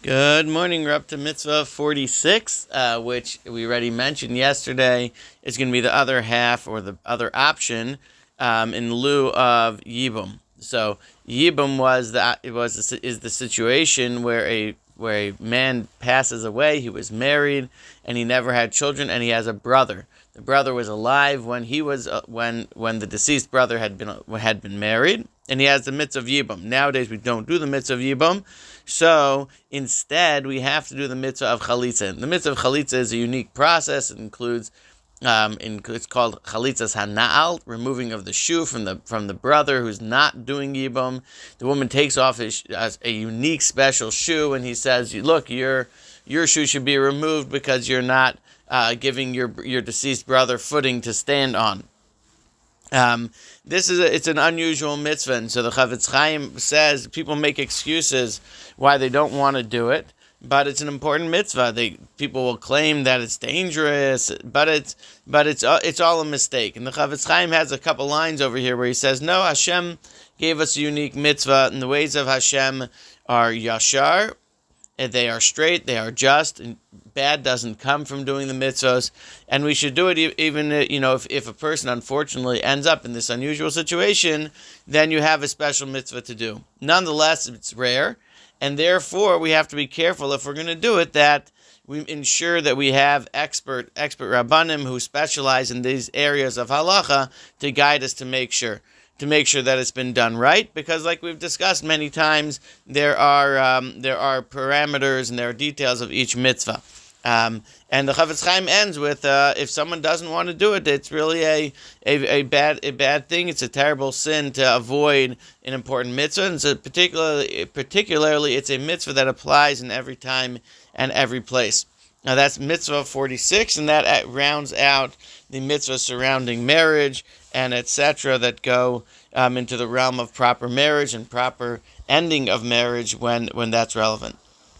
Good morning. We're up to mitzvah 46, uh, which we already mentioned yesterday is going to be the other half or the other option um, in lieu of yibum. So yibum was the it was the, is the situation where a where a man passes away. He was married and he never had children, and he has a brother. The brother was alive when he was uh, when when the deceased brother had been had been married, and he has the mitzvah of yibum. Nowadays we don't do the mitzvah of yibum, so instead we have to do the mitzvah of chalitza. And the mitzvah of chalitza is a unique process. It includes um, in, it's called chalitzas hana'al, removing of the shoe from the from the brother who's not doing yibum. The woman takes off his a unique special shoe, and he says, "Look, your your shoe should be removed because you're not uh, giving your your deceased brother footing to stand on." Um, this is a, it's an unusual mitzvah, and so the Chafetz Chaim says people make excuses why they don't want to do it, but it's an important mitzvah. They people will claim that it's dangerous, but it's but it's uh, it's all a mistake. And the Chafetz Chaim has a couple lines over here where he says, "No, Hashem gave us a unique mitzvah, and the ways of Hashem are yashar, and they are straight, they are just, and bad doesn't come from doing the mitzvahs, and we should do it even uh, you know if, if a person unfortunately ends up in this unusual situation, then you have a special mitzvah to do. Nonetheless, it's rare, and therefore we have to be careful if we're going to do it that we ensure that we have expert expert rabbanim who specialize in these areas of halacha to guide us to make sure to make sure that it's been done right. Because like we've discussed many times there are um, there are parameters and there are details of each mitzvah um, and the Chafetz Chaim ends with, uh, if someone doesn't want to do it, it's really a, a, a bad a bad thing. It's a terrible sin to avoid an important mitzvah. And so particularly, particularly, it's a mitzvah that applies in every time and every place. Now that's mitzvah 46, and that rounds out the mitzvah surrounding marriage and etc. that go um, into the realm of proper marriage and proper ending of marriage when, when that's relevant.